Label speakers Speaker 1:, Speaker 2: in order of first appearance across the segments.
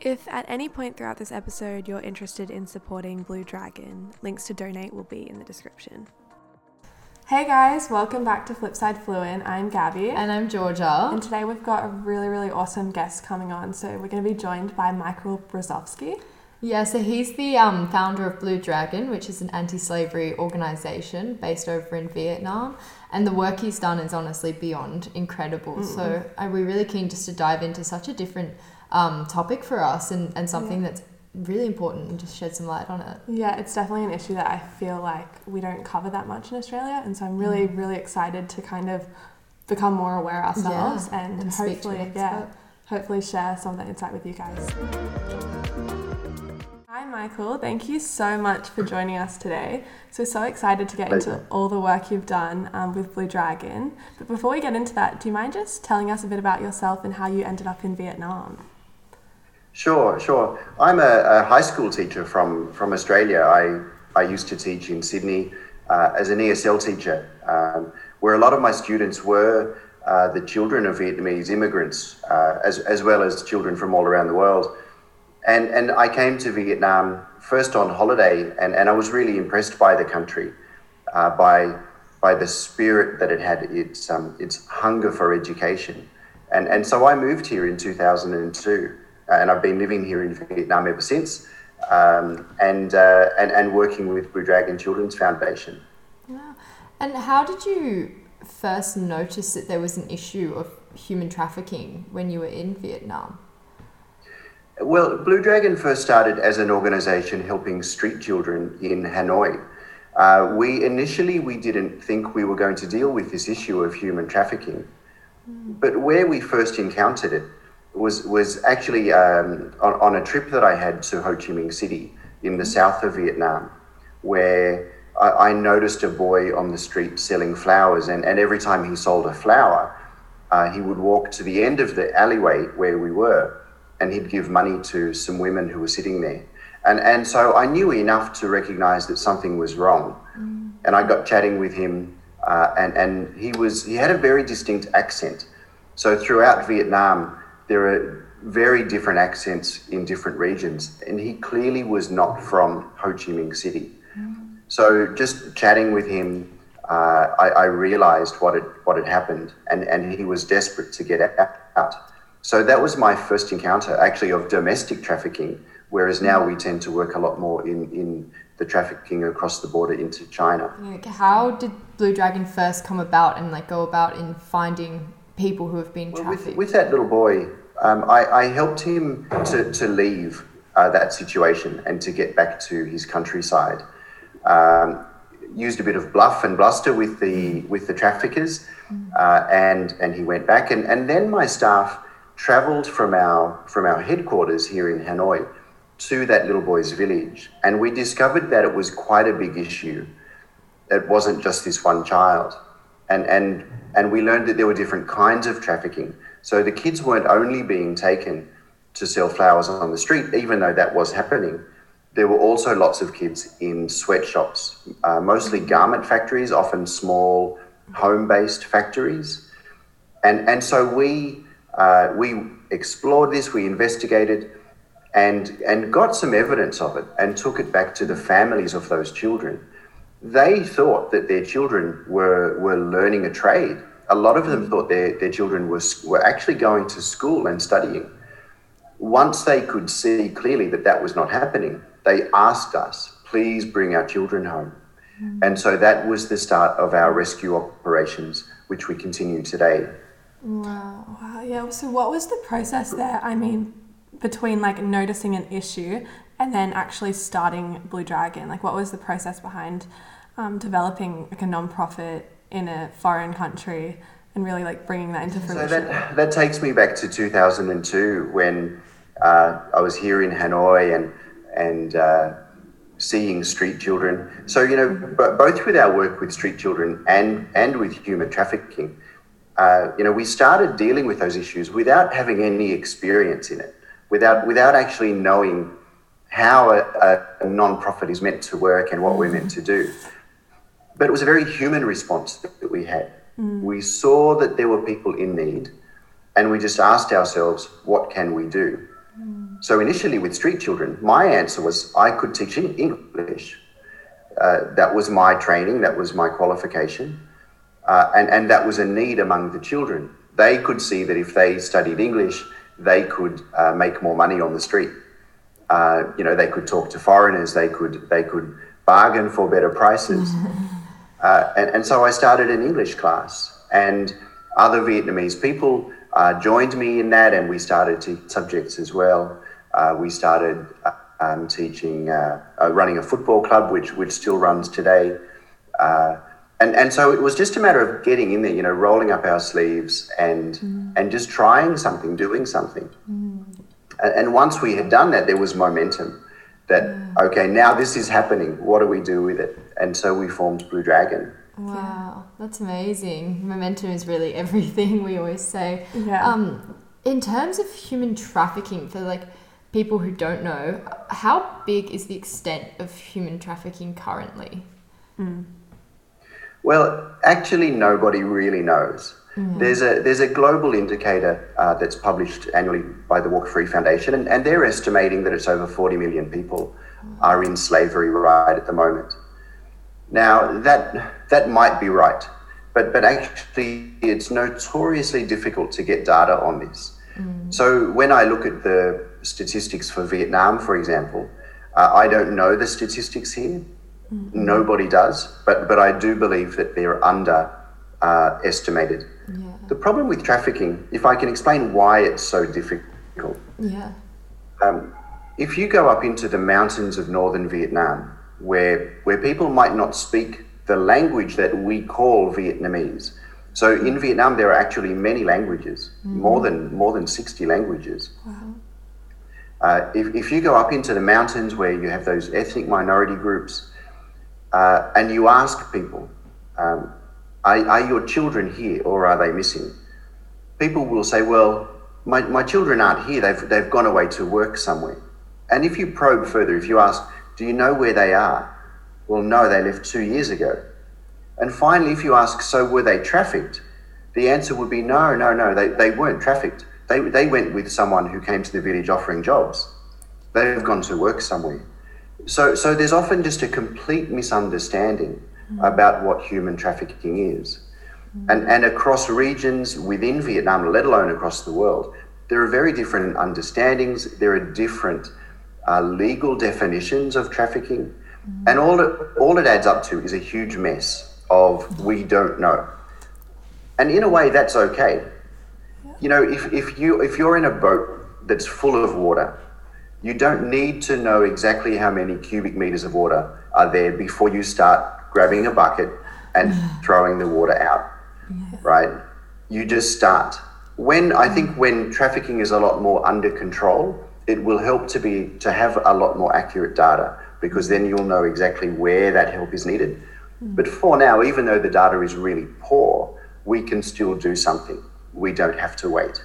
Speaker 1: If at any point throughout this episode you're interested in supporting Blue Dragon, links to donate will be in the description. Hey guys, welcome back to Flipside Fluent. I'm Gabby.
Speaker 2: And I'm Georgia.
Speaker 1: And today we've got a really, really awesome guest coming on. So we're going to be joined by Michael Brzozowski.
Speaker 2: Yeah, so he's the um, founder of Blue Dragon, which is an anti slavery organization based over in Vietnam. And the work he's done is honestly beyond incredible. Mm-hmm. So we're really keen just to dive into such a different um, topic for us and, and something yeah. that's really important and just shed some light on it.
Speaker 1: Yeah, it's definitely an issue that I feel like we don't cover that much in Australia. And so I'm really, mm. really excited to kind of become more aware ourselves yeah, and, and hopefully, yeah, hopefully share some of that insight with you guys. Hi, Michael. Thank you so much for joining us today. So, so excited to get into all the work you've done um, with Blue Dragon. But before we get into that, do you mind just telling us a bit about yourself and how you ended up in Vietnam?
Speaker 3: Sure, sure. I'm a, a, high school teacher from, from Australia. I, I used to teach in Sydney uh, as an ESL teacher, um, where a lot of my students were uh, the children of Vietnamese immigrants, uh, as, as well as children from all around the world. And, and I came to Vietnam first on holiday, and, and I was really impressed by the country, uh, by, by the spirit that it had, its, um, its hunger for education. And, and so I moved here in 2002 and I've been living here in Vietnam ever since, um, and, uh, and and working with Blue Dragon Children's Foundation.
Speaker 2: Wow. And how did you first notice that there was an issue of human trafficking when you were in Vietnam?
Speaker 3: Well, Blue Dragon first started as an organization helping street children in Hanoi. Uh, we initially we didn't think we were going to deal with this issue of human trafficking, mm. but where we first encountered it was was actually um, on, on a trip that I had to Ho Chi Minh City in the south of Vietnam, where I, I noticed a boy on the street selling flowers, and, and every time he sold a flower, uh, he would walk to the end of the alleyway where we were, and he'd give money to some women who were sitting there. And, and so I knew enough to recognize that something was wrong. Mm. And I got chatting with him, uh, and, and he, was, he had a very distinct accent. So throughout Vietnam, there are very different accents in different regions, and he clearly was not from Ho Chi Minh City. Mm. So just chatting with him, uh, I, I, realized what had what had happened, and, and he was desperate to get out. So that was my first encounter, actually, of domestic trafficking. Whereas now we tend to work a lot more in, in the trafficking across the border into China.
Speaker 2: How did Blue Dragon first come about and like go about in finding people who have been trafficked?
Speaker 3: Well, with, with, that little boy, um, I, I, helped him to, to leave uh, that situation and to get back to his countryside. Um, used a bit of bluff and bluster with the with the traffickers, uh, and and he went back. And, and then my staff travelled from our from our headquarters here in Hanoi to that little boy's village, and we discovered that it was quite a big issue. It wasn't just this one child, and and and we learned that there were different kinds of trafficking. So the kids weren't only being taken to sell flowers on the street, even though that was happening. There were also lots of kids in sweatshops, uh, mostly garment factories, often small home-based factories, and and so we uh, we explored this, we investigated, and and got some evidence of it, and took it back to the families of those children. They thought that their children were were learning a trade a lot of them thought their, their children were, were actually going to school and studying. Once they could see clearly that that was not happening, they asked us, please bring our children home. Mm. And so that was the start of our rescue operations, which we continue today.
Speaker 1: Wow. wow. Yeah. So, what was the process there? I mean, between like noticing an issue and then actually starting Blue Dragon? Like, what was the process behind um, developing like a nonprofit in a foreign country and really like bringing that into fruition.
Speaker 3: So that, that takes me back to 2002 when uh, I was here in Hanoi and, and uh, seeing street children. So, you know, b- both with our work with street children and, and with human trafficking, uh, you know, we started dealing with those issues without having any experience in it, without, without actually knowing how a, a non-profit is meant to work and what we're meant to do. But it was a very human response that we had. Mm. We saw that there were people in need, and we just asked ourselves, what can we do? Mm. So initially with street children, my answer was I could teach English. Uh, that was my training, that was my qualification, uh, and, and that was a need among the children. They could see that if they studied English, they could uh, make more money on the street. Uh, you know, they could talk to foreigners, they could, they could bargain for better prices. Uh, and, and so I started an English class, and other Vietnamese people uh, joined me in that, and we started to subjects as well. Uh, we started uh, um, teaching, uh, uh, running a football club, which which still runs today. Uh, and, and so it was just a matter of getting in there, you know, rolling up our sleeves and mm. and just trying something, doing something. Mm. And, and, once we had done that, there was momentum. That yeah. okay, now this is happening. What do we do with it? And so we formed Blue Dragon.
Speaker 2: Wow, that's amazing. Momentum is really everything. We always say.
Speaker 1: Yeah.
Speaker 2: Um, in terms of human trafficking, for like people who don't know, how big is the extent of human trafficking currently?
Speaker 1: Mm.
Speaker 3: Well, actually, nobody really knows. Mm. There's a there's a global indicator uh, that's published annually by the Walk Free Foundation, and, and they're estimating that it's over 40 million people are in slavery right at the moment. Now that that might be right, but but actually, it's notoriously difficult to get data on this. Mm. So when I look at the statistics for Vietnam, for example, uh, I don't know the statistics here. Mm-hmm. Nobody does, but but I do believe that they're under uh, estimated.
Speaker 2: Yeah.
Speaker 3: The problem with trafficking, if I can explain why it's so difficult.
Speaker 2: Yeah.
Speaker 3: Um, if you go up into the mountains of northern Vietnam, where where people might not speak the language that we call Vietnamese, so in Vietnam, there are actually many languages, mm. more than more than sixty languages.
Speaker 2: Wow.
Speaker 3: Uh, if, if you go up into the mountains where you have those ethnic minority groups, uh, and you ask people, um, are, are, your children here or are they missing? People will say, well, my, my children aren't here, they've, they've gone away to work somewhere. And if you probe further, if you ask, do you know where they are? Well, no, they left two years ago. And finally, if you ask, so were they trafficked? The answer would be no, no, no, they, they weren't trafficked. They, they went with someone who came to the village offering jobs. They've gone to work somewhere. So, so there's often just a complete misunderstanding mm. about what human trafficking is. Mm. And, and across regions within Vietnam, let alone across the world, there are very different understandings, there are different uh, legal definitions of trafficking. Mm. And all it, all it adds up to is a huge mess of we don't know. And in a way, that's okay. You know, if, if, you, if you're in a boat that's full of water, you don't need to know exactly how many cubic meters of water are there before you start grabbing a bucket and throwing the water out,
Speaker 1: yeah.
Speaker 3: right? You just start. When I think when trafficking is a lot more under control, it will help to be to have a lot more accurate data because then you'll know exactly where that help is needed Mm. But for now, even though the data is really poor, we can still do something. We don't have to wait.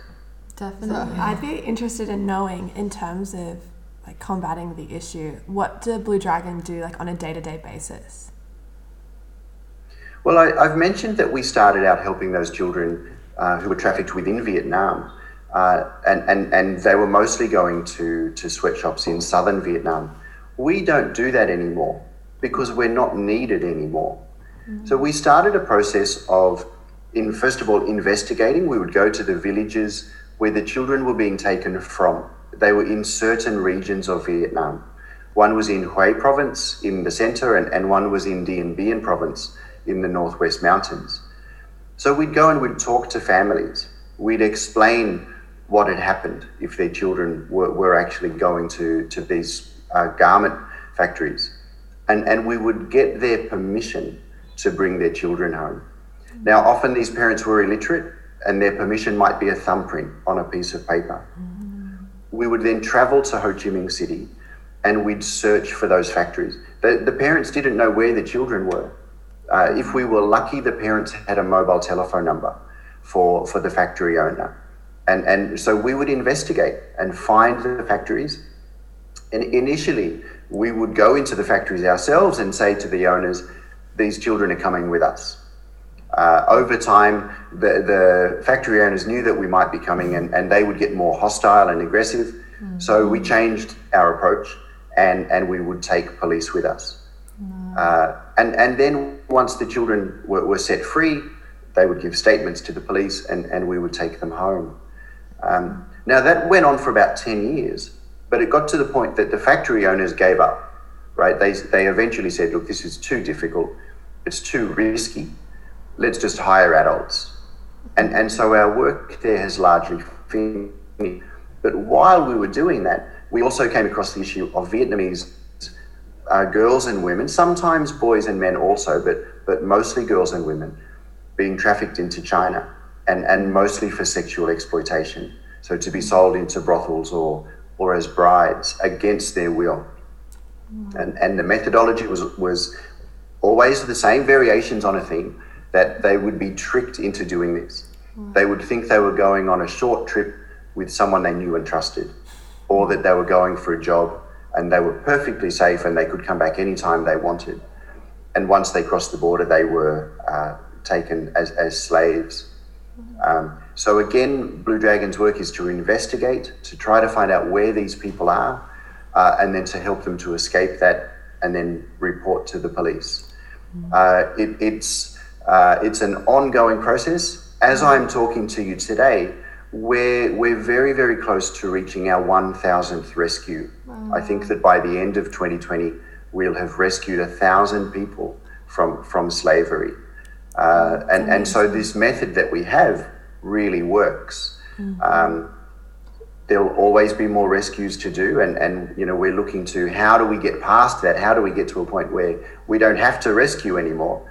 Speaker 2: Definitely.
Speaker 1: So I'd be interested in knowing, in terms of like combating the issue, what do Blue Dragon do like on a day to day basis?
Speaker 3: Well, I, have mentioned that we started out helping those children uh, who were trafficked within Vietnam, uh, and, and, and they were mostly going to, to sweatshops in southern Vietnam. We don't do that anymore because we're not needed anymore. Mm-hmm. So we started a process of, in first of all, investigating. We would go to the villages where the children were being taken from. They were in certain regions of Vietnam. One was in Hue province in the center, and, and one was in Dien Bien province in the northwest mountains. So we'd go and we'd talk to families. We'd explain what had happened if their children were, were actually going to, to these uh, garment factories and, and we would get their permission to bring their children home. Now, often these parents were illiterate, and their permission might be a thumbprint on a piece of paper. We would then travel to Ho Chi Minh City and we'd search for those factories. The, the parents didn't know where the children were. Uh, if we were lucky, the parents had a mobile telephone number for, for the factory owner. And, and so we would investigate and find the factories. And initially, we would go into the factories ourselves and say to the owners, these children are coming with us. Uh, over time, the, the factory owners knew that we might be coming and, and they would get more hostile and aggressive. So we changed our approach, and and we would take police with us. Uh, and and then once the children were, were set free, they would give statements to the police, and and we would take them home. Um, now that went on for about ten years, but it got to the point that the factory owners gave up. Right? They they eventually said, "Look, this is too difficult. It's too risky. Let's just hire adults." And and so our work there has largely finished. But while we were doing that, we also came across the issue of Vietnamese uh, girls and women, sometimes boys and men also, but but mostly girls and women, being trafficked into China, and and mostly for sexual exploitation. So to be sold into brothels or or as brides against their will. And and the methodology was was always the same variations on a theme that they would be tricked into doing this. They would think they were going on a short trip with someone they knew and trusted, or that they were going for a job and they were perfectly safe and they could come back anytime they wanted. And once they crossed the border, they were uh, taken as, as slaves. Um, so, again, Blue Dragon's work is to investigate, to try to find out where these people are, uh, and then to help them to escape that and then report to the police. Uh, it, it's, uh, it's an ongoing process. As I'm talking to you today, we're, we're very, very close to reaching our 1,000th rescue. I think that by the end of 2020, we'll have rescued a thousand people from, from slavery. Uh, and, and so this method that we have really works. Um, there'll always be more rescues to do and, and you know we're looking to how do we get past that how do we get to a point where we don't have to rescue anymore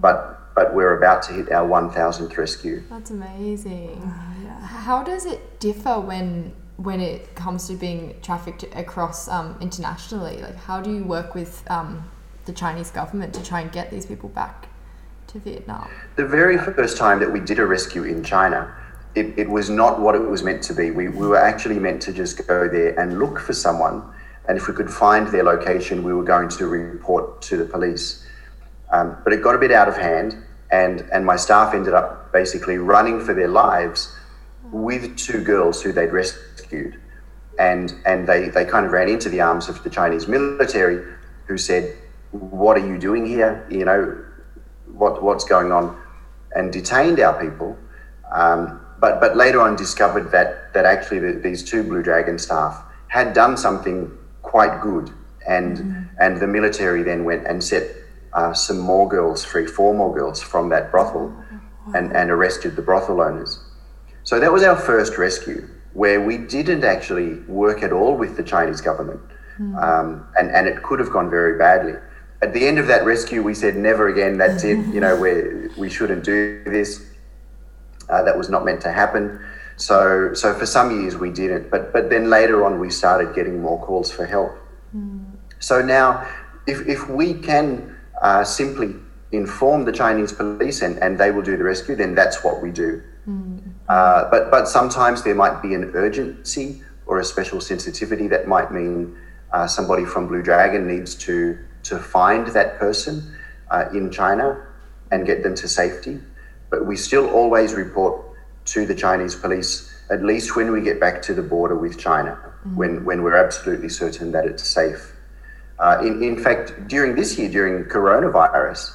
Speaker 3: but but we're about to hit our 1000th rescue
Speaker 2: That's amazing. How does it differ when when it comes to being trafficked across um, internationally? Like, how do you work with um, the Chinese government to try and get these people back to Vietnam?
Speaker 3: The very first time that we did a rescue in China, it, it was not what it was meant to be. We, we were actually meant to just go there and look for someone. And if we could find their location, we were going to report to the police. Um, but it got a bit out of hand, and, and my staff ended up basically running for their lives with two girls who they'd rescued. And, and they, they kind of ran into the arms of the Chinese military, who said, What are you doing here? You know, what, what's going on? And detained our people. Um, but, but later on discovered that, that actually the, these two Blue Dragon staff had done something quite good. And, and the military then went and set uh, some more girls free, four more girls from that brothel, and, and arrested the brothel owners. So that was our first rescue, where we didn't actually work at all with the Chinese government, um, and and it could have gone very badly. At the end of that rescue, we said, "Never again. That's it. You know, we we shouldn't do this. Uh, that was not meant to happen." So so for some years we didn't, but but then later on we started getting more calls for help. So now, if if we can uh, simply inform the Chinese police and, and they will do the rescue, then that's what we do. Uh, but but sometimes there might be an urgency or a special sensitivity that might mean uh, somebody from Blue Dragon needs to to find that person uh, in China and get them to safety. But we still always report to the Chinese police at least when we get back to the border with China, when when we're absolutely certain that it's safe. Uh, in, in fact, during this year, during coronavirus,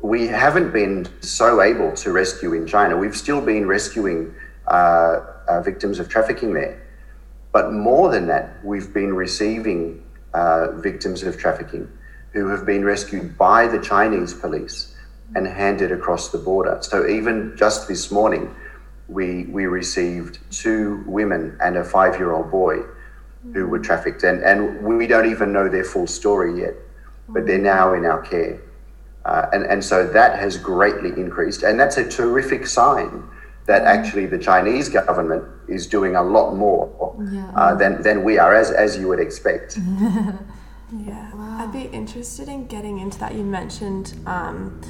Speaker 3: we haven't been so able to rescue in China. We've still been rescuing uh, uh, victims of trafficking there. But more than that, we've been receiving uh, victims of trafficking who have been rescued by the Chinese police and handed across the border. So even just this morning, we, we received two women and a five year old boy who were trafficked. And, and we don't even know their full story yet, but they're now in our care. Uh, and, and so that has greatly increased. And that's a terrific sign that actually the Chinese government is doing a lot more
Speaker 2: Yeah.
Speaker 3: uh, than, than we are, as, as you would expect.
Speaker 1: Yeah, I'd be interested in getting into that. You mentioned um,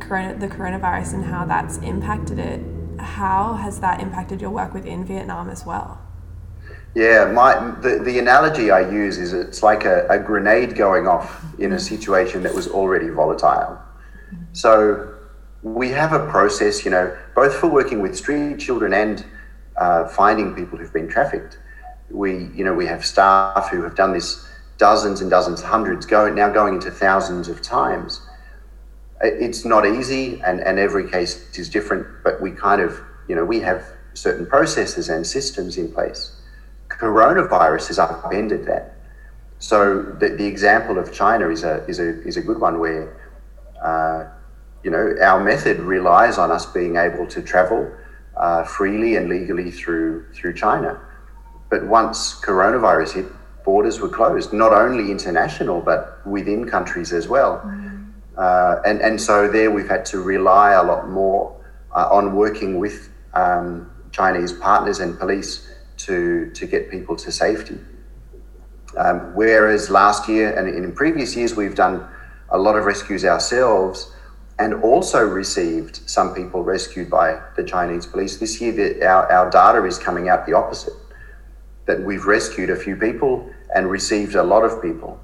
Speaker 1: corona, the coronavirus and how that's impacted it. How has that impacted your work within Vietnam as well?
Speaker 3: Yeah, my the, the analogy I use is it's like a, a grenade going off in a situation that was already volatile. So we have a process, you know, both for working with street children and uh, finding people who've been trafficked. we, you know, we have staff who have done this dozens and dozens, hundreds, now going into thousands of times. It's not easy, and, and every case is different. But we kind of, you know, we have certain processes and systems in place. Coronavirus has upended that. So the, the example of China is a is a is a good one where, uh, you know, our method relies on us being able to travel uh, freely and legally through through China. But once coronavirus hit, borders were closed, not only international but within countries as well. Mm. Uh, and and so there we've had to rely a lot more uh, on working with um, Chinese partners and police to to get people to safety. Um, whereas last year and in previous years we've done a lot of rescues ourselves and also received some people rescued by the Chinese police. This year, the, our, our data is coming out the opposite that we've rescued a few people and received a lot of people.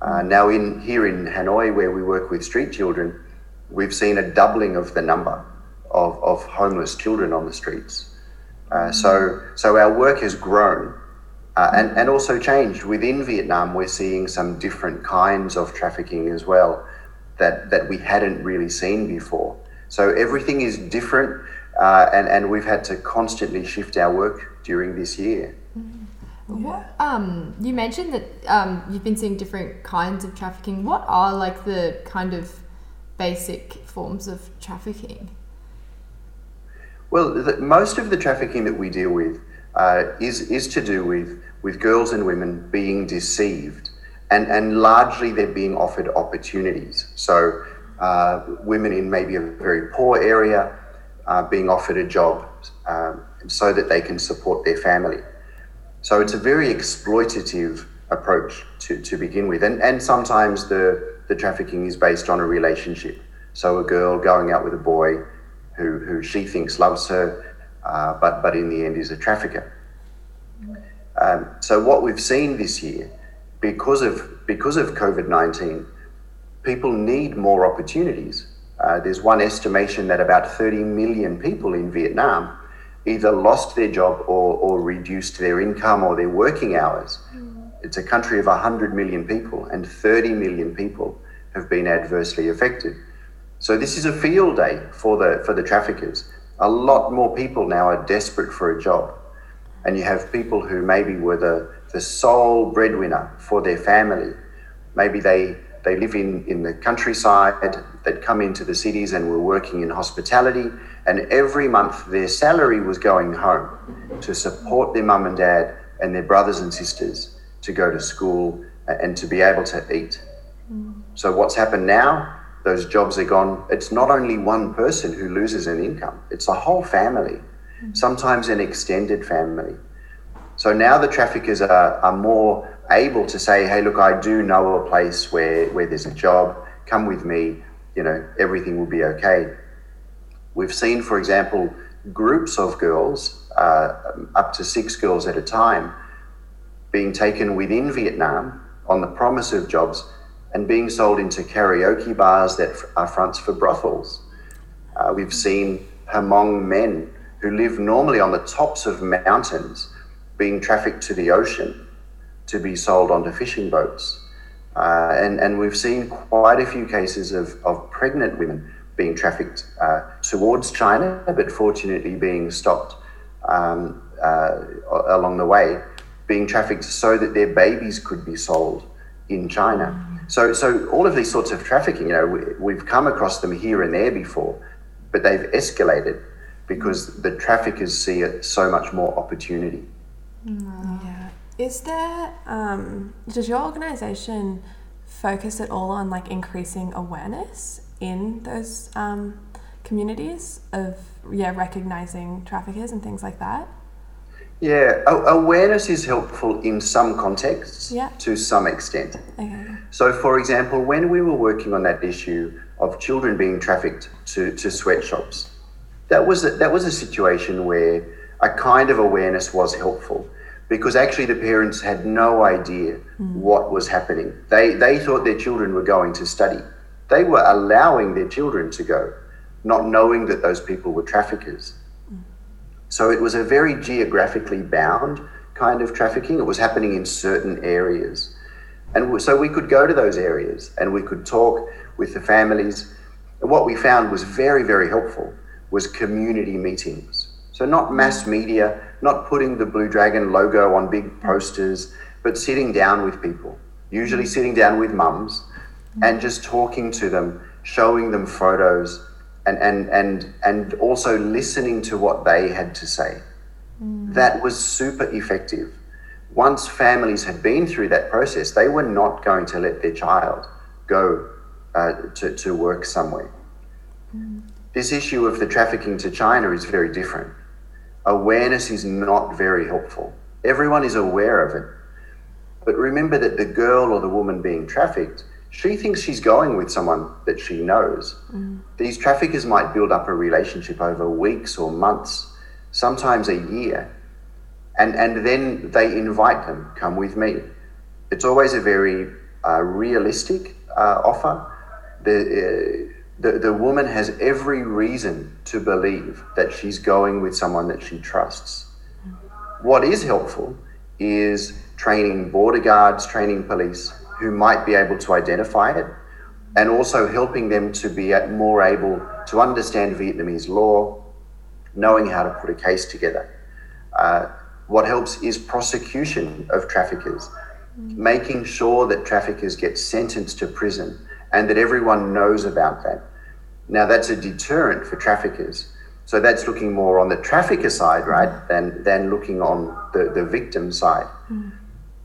Speaker 3: Uh, now, in here in Hanoi, where we work with street children, we've seen a doubling of the number of, of homeless children on the streets. Uh, so, so our work has grown uh, and, and also changed. Within Vietnam, we're seeing some different kinds of trafficking as well that, that we hadn't really seen before. So everything is different, uh, and, and we've had to constantly shift our work during this year.
Speaker 2: What, um, you mentioned that um, you've been seeing different kinds of trafficking. What are like the kind of basic forms of trafficking?
Speaker 3: Well, the, most of the trafficking that we deal with uh, is is to do with with girls and women being deceived and, and largely they're being offered opportunities. So uh, women in maybe a very poor area are being offered a job um, so that they can support their family. So it's a very exploitative approach to, to begin with. And, and sometimes the, the trafficking is based on a relationship. So a girl going out with a boy who, who she thinks loves her, uh, but, but in the end is a trafficker. Um, so what we've seen this year because of because of COVID nineteen, people need more opportunities. Uh, there's one estimation that about 30 million people in Vietnam either lost their job or, or reduced their income or their working hours. Mm. It's a country of 100 million people, and 30 million people have been adversely affected. So this is a field day for the for the traffickers. A lot more people now are desperate for a job, and you have people who maybe were the the sole breadwinner for their family. Maybe they, they live in, in the countryside, they'd come into the cities and were working in hospitality, and every month their salary was going home to support their mum and dad and their brothers and sisters to go to school and to be able to eat. Mm. So, what's happened now? Those jobs are gone. It's not only one person who loses an income, it's a whole family, mm. sometimes an extended family. So now the traffickers are, are more able to say, hey, look, I do know a place where, where there's a job, come with me, you know, everything will be okay. We've seen, for example, groups of girls, uh, up to six girls at a time, being taken within Vietnam on the promise of jobs and being sold into karaoke bars that are fronts for brothels. Uh, we've seen Hmong men who live normally on the tops of mountains being trafficked to the ocean to be sold onto fishing boats. Uh, and, and we've seen quite a few cases of, of pregnant women being trafficked uh, towards China, but fortunately being stopped um, uh, along the way, being trafficked so that their babies could be sold in China. So, so all of these sorts of trafficking, you know, we, we've come across them here and there before, but they've escalated because the traffickers see it so much more opportunity.
Speaker 1: Yeah. Is there, um, does your organization focus at all on like increasing awareness in those um, communities of, yeah, recognizing traffickers and things like that?
Speaker 3: Yeah, awareness is helpful in some contexts yeah. to some extent. Okay. So, for example, when we were working on that issue of children being trafficked to, to sweatshops, that was a, that was a situation where a kind of awareness was helpful because actually the parents had no idea mm. what was happening. They, they thought their children were going to study. They were allowing their children to go, not knowing that those people were traffickers. Mm. So it was a very geographically bound kind of trafficking. It was happening in certain areas. And so we could go to those areas and we could talk with the families. And what we found was very, very helpful was community meetings. So not mass media, not putting the Blue Dragon logo on big mm. posters, but sitting down with people, usually mm. sitting down with mums mm. and just talking to them, showing them photos and, and, and, and also listening to what they had to say. That was super effective. Once families had been through that process, they were not going to let their child go uh, to, to work somewhere. This issue of the trafficking to China is very different. Awareness is not very helpful. Everyone is aware of it. But remember that the girl or the woman being trafficked, she thinks she's going with someone that she knows. These traffickers might build up a relationship over weeks or months, sometimes a year. And, and then they invite them, come with me. It's always a very uh, realistic uh, offer. The, uh, the, the woman has every reason to believe that she's going with someone that she trusts. What is helpful is training border guards, training police who might be able to identify it, and also helping them to be more able to understand Vietnamese law, knowing how to put a case together. Uh, what helps is prosecution of traffickers, making sure that traffickers get sentenced to prison and that everyone knows about that. Now, that's a deterrent for traffickers. So that's looking more on the trafficker side, right, than, than looking on the, the victim side.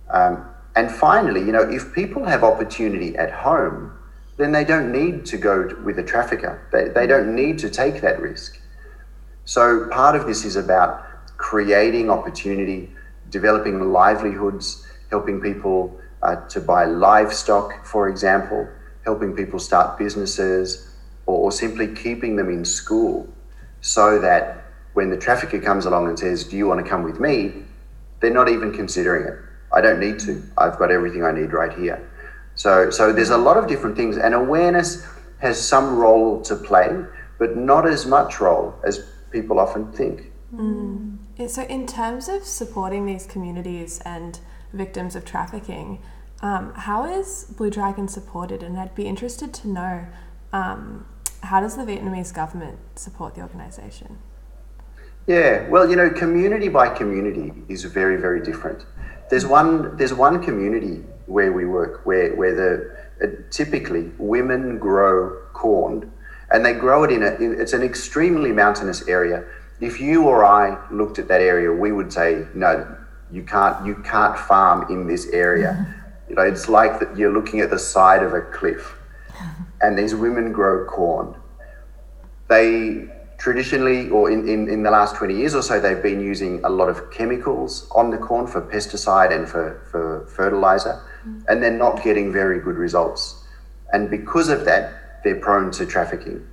Speaker 3: Um, and finally, you know, if people have opportunity at home, then they don't need to go to- with a trafficker. They, they don't need to take that risk. So part of this is about creating opportunity, developing livelihoods, helping people uh, to buy livestock, for example, helping people start businesses, or, or simply keeping them in school so that when the trafficker comes along and says, Do you want to come with me? they're not even considering it. I don't need to. I've got everything I need right here. So, so there's a lot of different things, and awareness has some role to play, but not as much role as people often think.
Speaker 1: Yeah, So, in terms of supporting these communities and victims of trafficking, um, how is Blue Dragon supported? And I'd be interested to know um, how does the Vietnamese government support the organisation?
Speaker 3: Yeah, well, you know, community by community is very, very different. There's one, there's one community where we work where, where the uh, typically women grow corn, and they grow it in a. In, it's an extremely mountainous area. If you or I looked at that area, we would say, no, you can't, you can't farm in this area. You know, it's like that you're looking at the side of a cliff, and these women grow corn. They traditionally, or in, in, in the last 20 years or so, they've been using a lot of chemicals on the corn for pesticide and for, for fertilizer, mm. and they're not getting very good results. And because of that, they're prone to trafficking.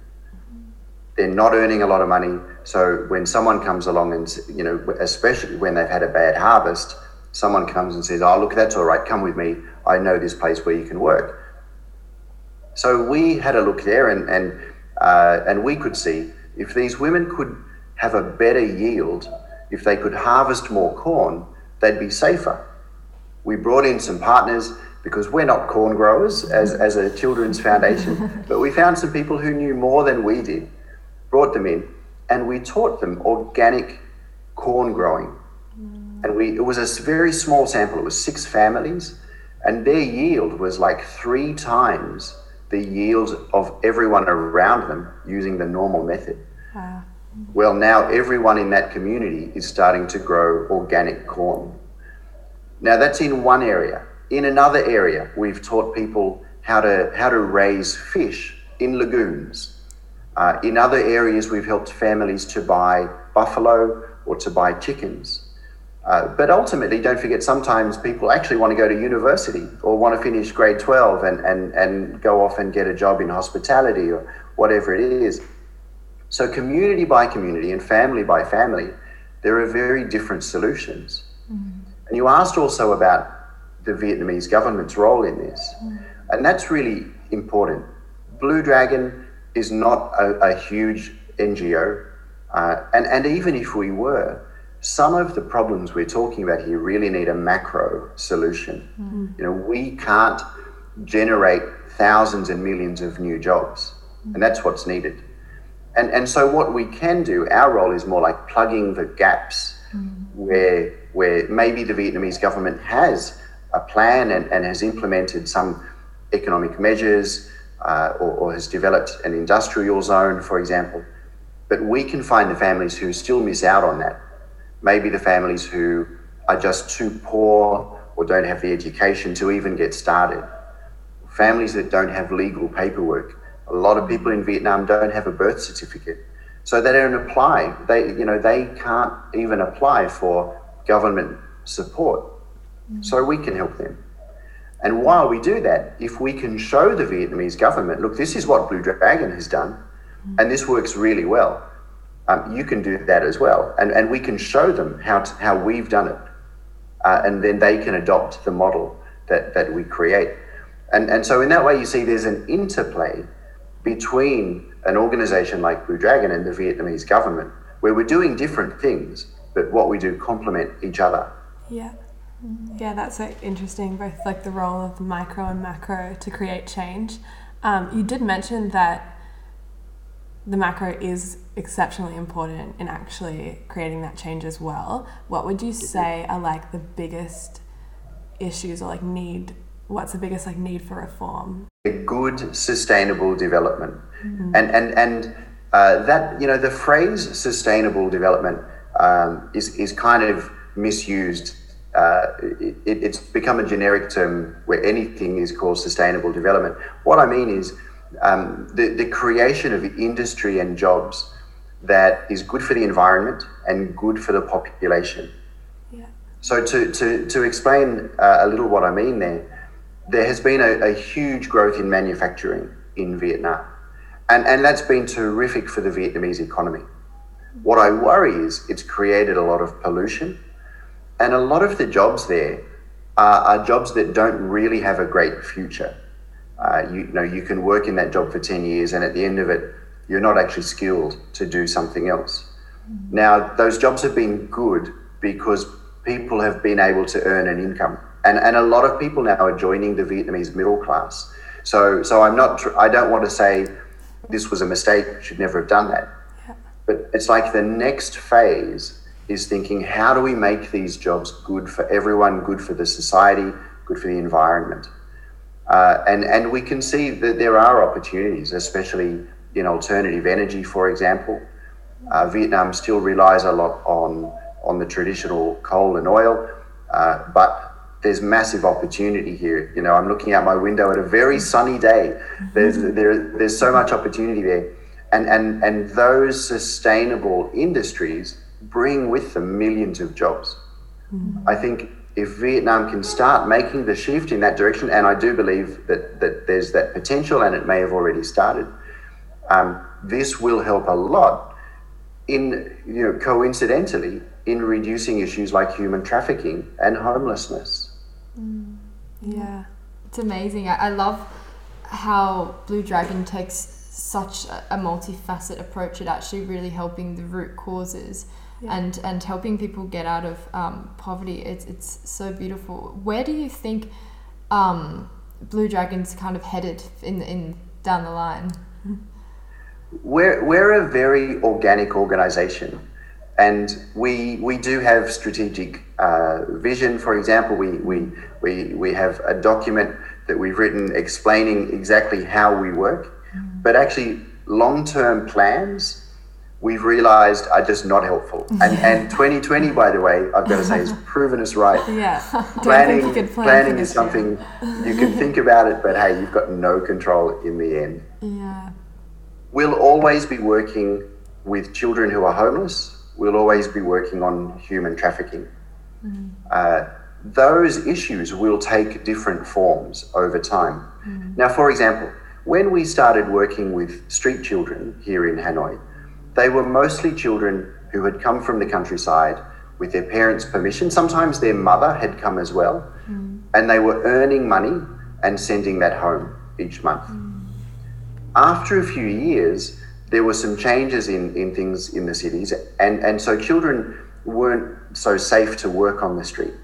Speaker 3: They're not earning a lot of money. So when someone comes along and, you know, especially when they've had a bad harvest, someone comes and says, Oh, look, that's all right, come with me. I know this place where you can work. So we had a look there and, and, uh, and we could see if these women could have a better yield, if they could harvest more corn, they'd be safer. We brought in some partners because we're not corn growers as, as a children's foundation, but we found some people who knew more than we did, brought them in, and we taught them organic corn growing. And we, it was a very small sample, it was six families, and their yield was like three times the yield of everyone around them using the normal method.
Speaker 1: Wow.
Speaker 3: Well, now everyone in that community is starting to grow organic corn. Now that's in one area. In another area, we've taught people how to how to raise fish in lagoons. Uh, in other areas, we've helped families to buy buffalo or to buy chickens. Uh, but ultimately, don't forget, sometimes people actually want to go to university or want to finish grade 12 and, and, and go off and get a job in hospitality or whatever it is. So, community by community and family by family, there are very different solutions. And you asked also about the Vietnamese government's role in this, and that's really important. Blue Dragon is not a, a huge NGO, uh, and, and even if we were, some of the problems we're talking about here really need a macro solution. Mm. You know, we can't generate thousands and millions of new jobs, and that's what's needed. And, and so what we can do, our role is more like plugging the gaps mm. where, where maybe the Vietnamese government has a plan and, and has implemented some economic measures uh, or, or has developed an industrial zone, for example. But we can find the families who still miss out on that. Maybe the families who are just too poor or don't have the education to even get started. Families that don't have legal paperwork. A lot of people in Vietnam don't have a birth certificate. So they don't apply. They, you know, they can't even apply for government support. Mm. So we can help them. And while we do that, if we can show the Vietnamese government, look, this is what Blue Dragon has done, and this works really well, um, you can do that as well. And, and we can show them how, to, how we've done it. Uh, and then they can adopt the model that, that we create. And, and so, in that way, you see there's an interplay between an organization like Blue Dragon and the Vietnamese government, where we're doing different things, but what we do complement each other.
Speaker 1: Yeah. Yeah, that's so interesting, both like the role of the micro and macro to create change. Um, you did mention that the macro is exceptionally important in actually creating that change as well. What would you say are like the biggest issues or like need? What's the biggest like need for reform?
Speaker 3: A good sustainable development, mm-hmm. and and and uh, that you know the phrase sustainable development um, is is kind of misused uh, it, it's become a generic term where anything is called sustainable development. What I mean is um, the, the creation of industry and jobs that is good for the environment and good for the population. Yeah. So, to, to, to explain uh, a little what I mean there, there has been a, a huge growth in manufacturing in Vietnam. And, and that's been terrific for the Vietnamese economy. What I worry is it's created a lot of pollution and a lot of the jobs there are, are jobs that don't really have a great future. Uh, you, you, know, you can work in that job for 10 years, and at the end of it, you're not actually skilled to do something else. Now, those jobs have been good because people have been able to earn an income. And, and a lot of people now are joining the Vietnamese middle class. So, so I'm not, tr- I don't want to say this was a mistake, should never have done that. But it's like the next phase is thinking how do we make these jobs good for everyone, good for the society, good for the environment? Uh, and, and we can see that there are opportunities, especially in alternative energy, for example. Uh, Vietnam still relies a lot on, on the traditional coal and oil, uh, but there's massive opportunity here. You know, I'm looking out my window at a very sunny day. There's, there, there's so much opportunity there. And, and, and those sustainable industries bring with them millions of jobs. Mm-hmm. I think if Vietnam can start making the shift in that direction, and I do believe that, that there's that potential and it may have already started, um, this will help a lot in, you know, coincidentally, in reducing issues like human trafficking and homelessness.
Speaker 1: Mm. Yeah.
Speaker 2: It's amazing. I, I love how Blue Dragon takes such a, a multifaceted approach at actually really helping the root causes yeah. and and helping people get out of um, poverty. It's it's so beautiful. Where do you think um, Blue Dragons kind of headed in in down the line?
Speaker 3: We're we're a very organic organization. And we, we do have strategic uh, vision. For example, we, we, we, we have a document that we've written explaining exactly how we work. Mm. But actually, long term plans we've realized are just not helpful. And, and 2020, by the way, I've got to say, has proven us right.
Speaker 1: Yeah.
Speaker 3: Planning, plan planning is something you can think about it, but hey, you've got no control in the end.
Speaker 1: Yeah.
Speaker 3: We'll always be working with children who are homeless. We'll always be working on human trafficking. Mm. Uh, those issues will take different forms over time. Mm. Now, for example, when we started working with street children here in Hanoi, they were mostly children who had come from the countryside with their parents' permission. Sometimes their mother had come as well, mm. and they were earning money and sending that home each month. Mm. After a few years, there were some changes in, in things in the cities, and, and so children weren't so safe to work on the street.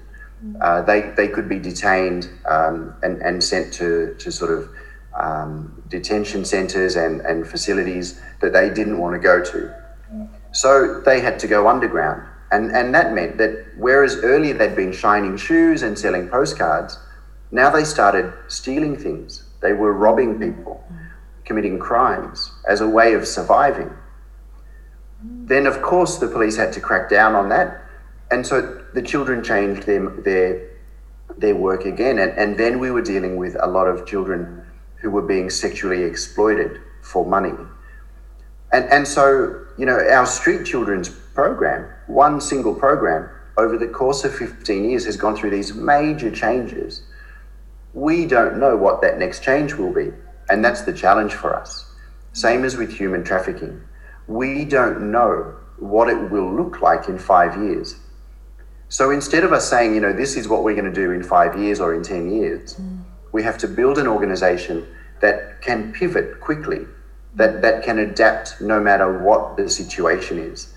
Speaker 3: Uh, they, they could be detained um, and, and sent to, to sort of um, detention centres and, and facilities that they didn't want to go to. So they had to go underground. And, and that meant that whereas earlier they'd been shining shoes and selling postcards, now they started stealing things. They were robbing people, committing crimes as a way of surviving. Then, of course, the police had to crack down on that. And so the children changed their, their, their work again. And, and then we were dealing with a lot of children who were being sexually exploited for money. And, and so, you know, our street children's program, one single program, over the course of 15 years has gone through these major changes. We don't know what that next change will be. And that's the challenge for us. Same as with human trafficking. We don't know what it will look like in five years. So instead of us saying, you know, this is what we're going to do in five years or in 10 years, mm. We have to build an organization that can pivot quickly, that, that can adapt no matter what the situation is.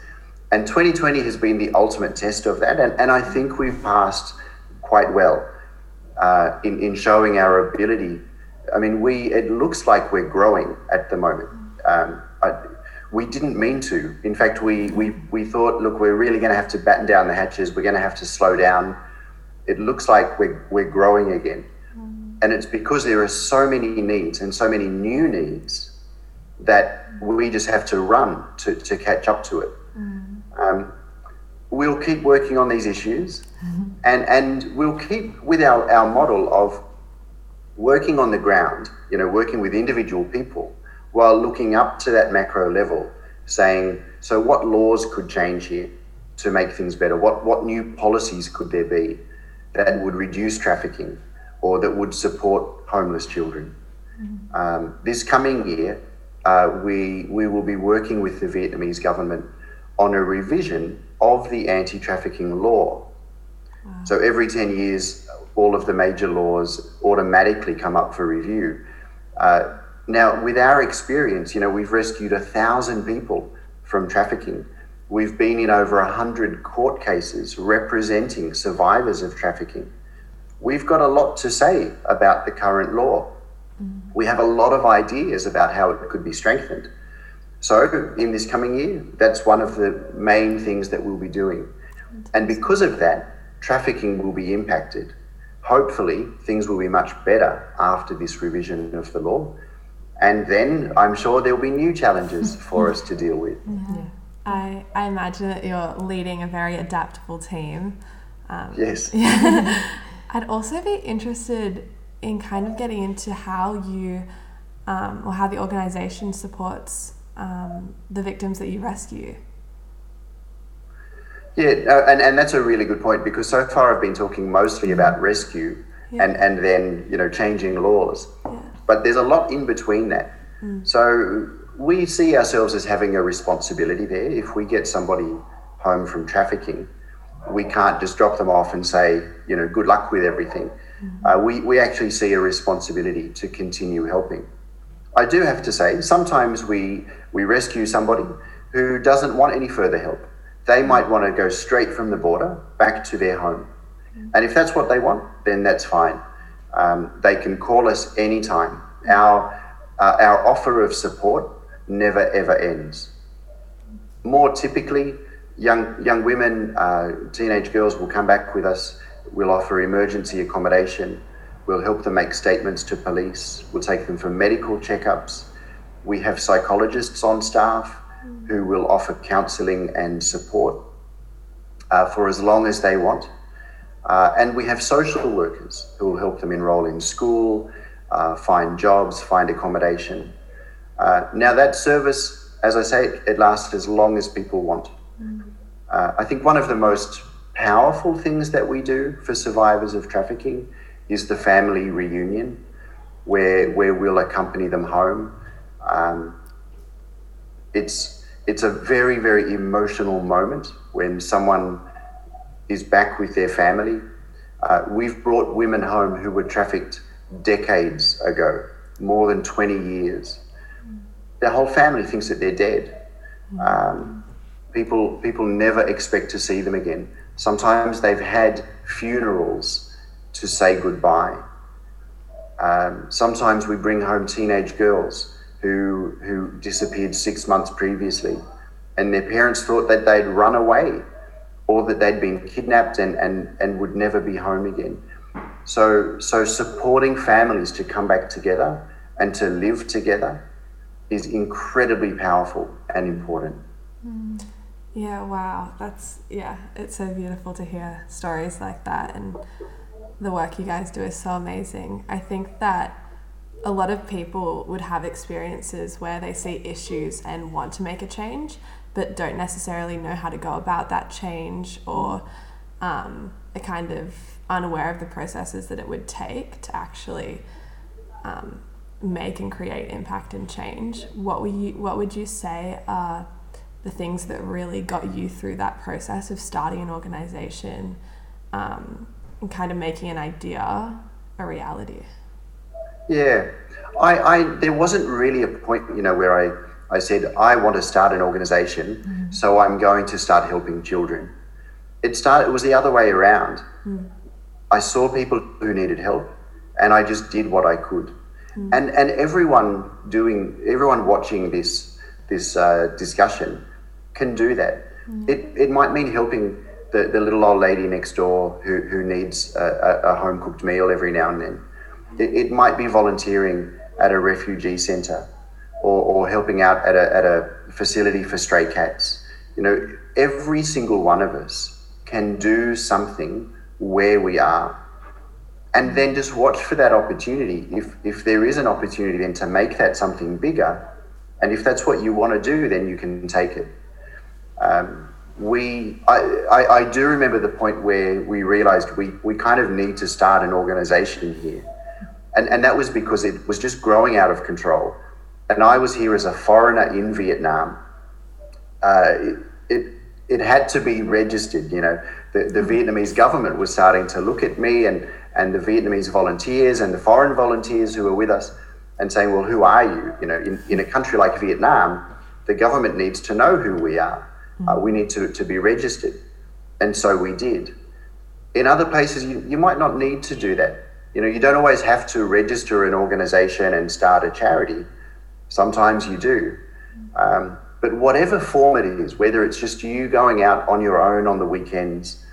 Speaker 3: And 2020 has been the ultimate test of that. And, and I think we've passed quite well uh, in, in showing our ability. I mean, we it looks like we're growing at the moment. Um, I, we didn't mean to. In fact, we, we, we thought, look, we're really going to have to batten down the hatches. We're going to have to slow down. It looks like we're, we're growing again. And it's because there are so many needs and so many new needs that we just have to run to, to catch up to it. Mm. Um, we'll keep working on these issues mm-hmm. and, and we'll keep with our, our model of working on the ground, you know, working with individual people while looking up to that macro level, saying, so what laws could change here to make things better? What, what new policies could there be that would reduce trafficking or that would support homeless children? Mm-hmm. Um, this coming year, uh, we, we will be working with the Vietnamese government on a revision of the anti trafficking law. Wow. So every 10 years, all of the major laws automatically come up for review. Uh, now, with our experience, you know, we've rescued a thousand people from trafficking. We've been in over a hundred court cases representing survivors of trafficking. We've got a lot to say about the current law. Mm. We have a lot of ideas about how it could be strengthened. So, in this coming year, that's one of the main things that we'll be doing. And because of that, trafficking will be impacted. Hopefully, things will be much better after this revision of the law and then I'm sure there'll be new challenges for us to deal with.
Speaker 1: Yeah. I, I imagine that you're leading a very adaptable team.
Speaker 3: Um, yes.
Speaker 1: I'd also be interested in kind of getting into how you um, or how the organisation supports um, the victims that you rescue.
Speaker 3: Yeah, uh, and, and that's a really good point because so far I've been talking mostly about rescue yeah. and, and then, you know, changing laws. Yeah. But there's a lot in between that. Mm. So we see ourselves as having a responsibility there. If we get somebody home from trafficking, we can't just drop them off and say, you know, good luck with everything. Mm-hmm. Uh, we, we actually see a responsibility to continue helping. I do have to say, sometimes we, we rescue somebody who doesn't want any further help. They might want to go straight from the border back to their home. Mm. And if that's what they want, then that's fine. Um, they can call us anytime. Our, uh, our offer of support never ever ends. More typically, young, young women, uh, teenage girls will come back with us. We'll offer emergency accommodation. We'll help them make statements to police. We'll take them for medical checkups. We have psychologists on staff who will offer counselling and support uh, for as long as they want. Uh, and we have social workers who will help them enroll in school, uh, find jobs, find accommodation. Uh, now, that service, as I say, it lasts as long as people want. Mm. I think one of the most powerful things that we do for survivors of trafficking is the family reunion, where, where we'll accompany them home. Um, it's, it's a very, very emotional moment when someone is back with their family. Uh, we've brought women home who were trafficked decades ago, more than 20 years. Their whole family thinks that they're dead. Um, people people never expect to see them again. Sometimes they've had funerals to say goodbye. Um, sometimes we bring home teenage girls who who disappeared six months previously, and their parents thought that they'd run away, or that they'd been kidnapped and, and, and would never be home again. So so supporting families to come back together and to live together is incredibly powerful and important.
Speaker 1: Yeah, wow. That's, yeah, it's so beautiful to hear stories like that. And the work you guys do is so amazing. I think that a lot of people would have experiences where they see issues and want to make a change, but don't necessarily know how to go about that change or um, are kind of unaware of the processes that it would take to actually um, make and create impact and change. What would you What would you say are the things that really got you through that process of starting an organization um, and kind of making an idea a reality?
Speaker 3: Yeah, I, I there wasn't really a point, you know, where I, I said I want to start an organization, mm. so I'm going to start helping children. It started. It was the other way around. Mm. I saw people who needed help, and I just did what I could. Mm. And and everyone doing, everyone watching this this uh, discussion can do that. Mm. It it might mean helping the, the little old lady next door who who needs a, a home cooked meal every now and then it, it might be volunteering at a refugee centre or, or helping out at a, at a facility for stray cats. You know, every single one of us can do something where we are and then just watch for that opportunity. If, if there is an opportunity then to make that something bigger, and if that's what you want to do, then you can take it. Um, we, I, I, I do remember the point where we realized we, we kind of need to start an organization here and, and that was because it was just growing out of control. And I was here as a foreigner in Vietnam. Uh, it, it, it had to be registered, you know. The, the Vietnamese government was starting to look at me and, and the Vietnamese volunteers and the foreign volunteers who were with us and saying, well, who are you? You know, in, in a country like Vietnam, the government needs to know who we are. Uh, we need to, to be registered. And so we did. In other places, you, you might not need to do that. You know, you don't always have to register an organization and start a charity. Sometimes you do. Um, but whatever form it is, whether it's just you going out on your own on the weekends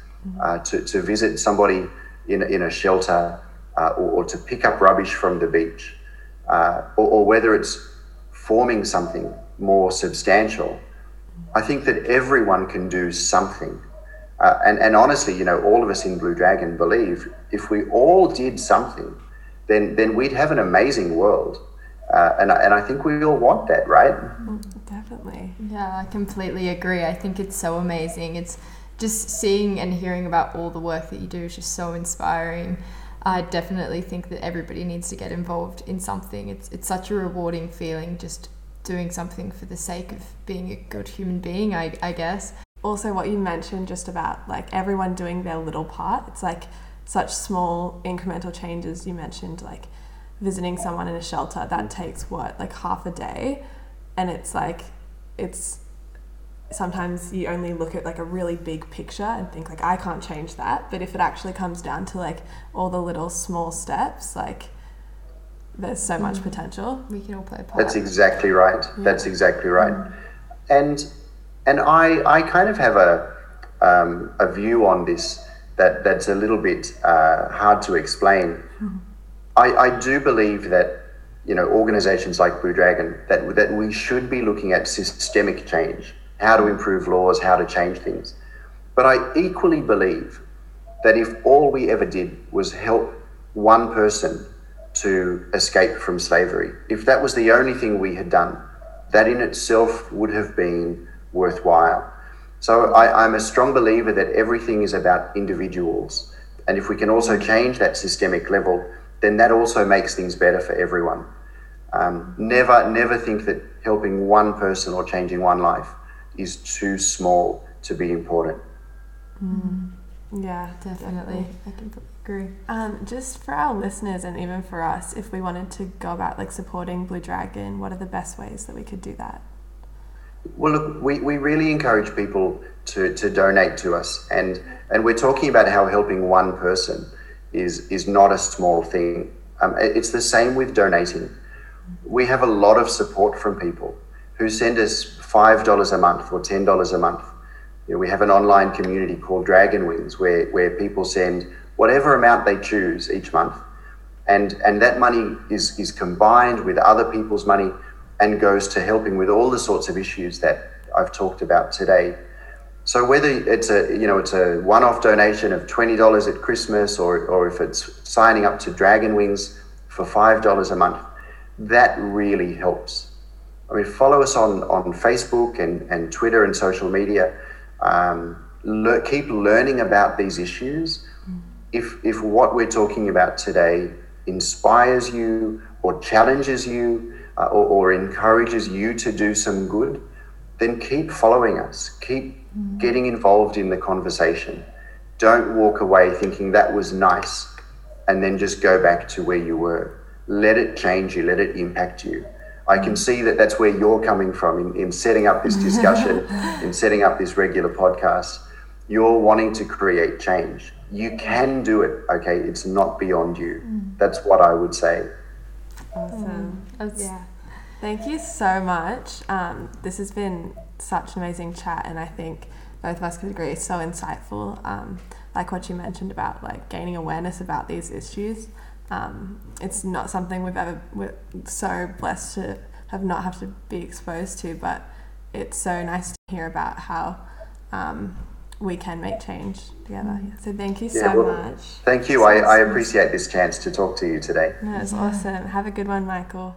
Speaker 3: uh, to, to visit somebody in, in a shelter uh, or, or, to pick up rubbish from the beach, uh, or, or whether it's forming something more substantial, I think that everyone can do something. Uh, and, and honestly, you know, all of us in Blue Dragon believe if we all did something, then, then we'd have an amazing world. Uh, and, and I think we all want that, right?
Speaker 1: Definitely.
Speaker 2: Yeah, I completely agree. I think it's so amazing. It's just seeing and hearing about all the work that you do is just so inspiring. I definitely think that everybody needs to get involved in something. It's it's such a rewarding feeling just doing something for the sake of being a good human being, I, I guess.
Speaker 1: Also what you mentioned just about like everyone doing their little part it's like such small incremental changes. You mentioned like visiting someone in a shelter that takes what like half a day. And it's like it's sometimes you only look at like a really big picture and think like I can't change that. But if it actually comes down to like all the little small steps like there's so much mm. potential
Speaker 2: we can all play a part
Speaker 3: that's exactly right yeah. that's exactly right mm. and and I, I kind of have a, um, a view on this that, that's a little bit uh, hard to explain. Mm-hmm. I, I do believe that you know organizations like Blue Dragon that that we should be looking at systemic change, how to improve laws, how to change things. But I equally believe that if all we ever did was help one person to escape from slavery, if that was the only thing we had done, that in itself would have been worthwhile. So I, I'm a strong believer that everything is about individuals. And if we can also change that systemic level, then that also makes things better for everyone. Um, never, never think that helping one person or changing one life is too small to be important.
Speaker 1: Mm. Yeah, definitely.
Speaker 2: I completely agree.
Speaker 1: Um, just for our listeners and even for us, if we wanted to go about like supporting Blue Dragon, what are the best ways that we could do that?
Speaker 3: Well, look, we, we really encourage people to, to donate to us. And, and we're talking about how helping one person is, is not a small thing. Um, it's the same with donating. We have a lot of support from people who send us $5 a month or $10 a month. You know, we have an online community called Dragon Wings where, where people send whatever amount they choose each month. And, and that money is, is combined with other people's money and goes to helping with all the sorts of issues that I've talked about today. So whether it's a you know it's a one-off donation of twenty dollars at Christmas or or if it's signing up to Dragon Wings for five dollars a month, that really helps. I mean, follow us on on Facebook and and Twitter and social media. Um, le- keep learning about these issues. If if what we're talking about today inspires you or challenges you uh, or, or encourages you to do some good, then keep following us. Keep getting involved in the conversation. Don't walk away thinking that was nice and then just go back to where you were. Let it change you, let it impact you. I can see that that's where you're coming from in, in setting up this discussion, in setting up this regular podcast. You're wanting to create change. You can do it, okay? It's not beyond you. That's what I would say.
Speaker 1: Awesome.
Speaker 2: That's,
Speaker 1: Yeah. Thank you so much. Um, this has been such an amazing chat, and I think both of us could agree it's so insightful. Um, like what you mentioned about like gaining awareness about these issues. Um, it's not something we've ever we're so blessed to have not have to be exposed to, but it's so nice to hear about how um, we can make change together. Mm. So thank you
Speaker 3: Yeah,
Speaker 1: so
Speaker 3: well,
Speaker 1: much.
Speaker 3: Thank you. I, I appreciate this chance to talk to you today.
Speaker 1: No, it's awesome. Have a good one, Michael.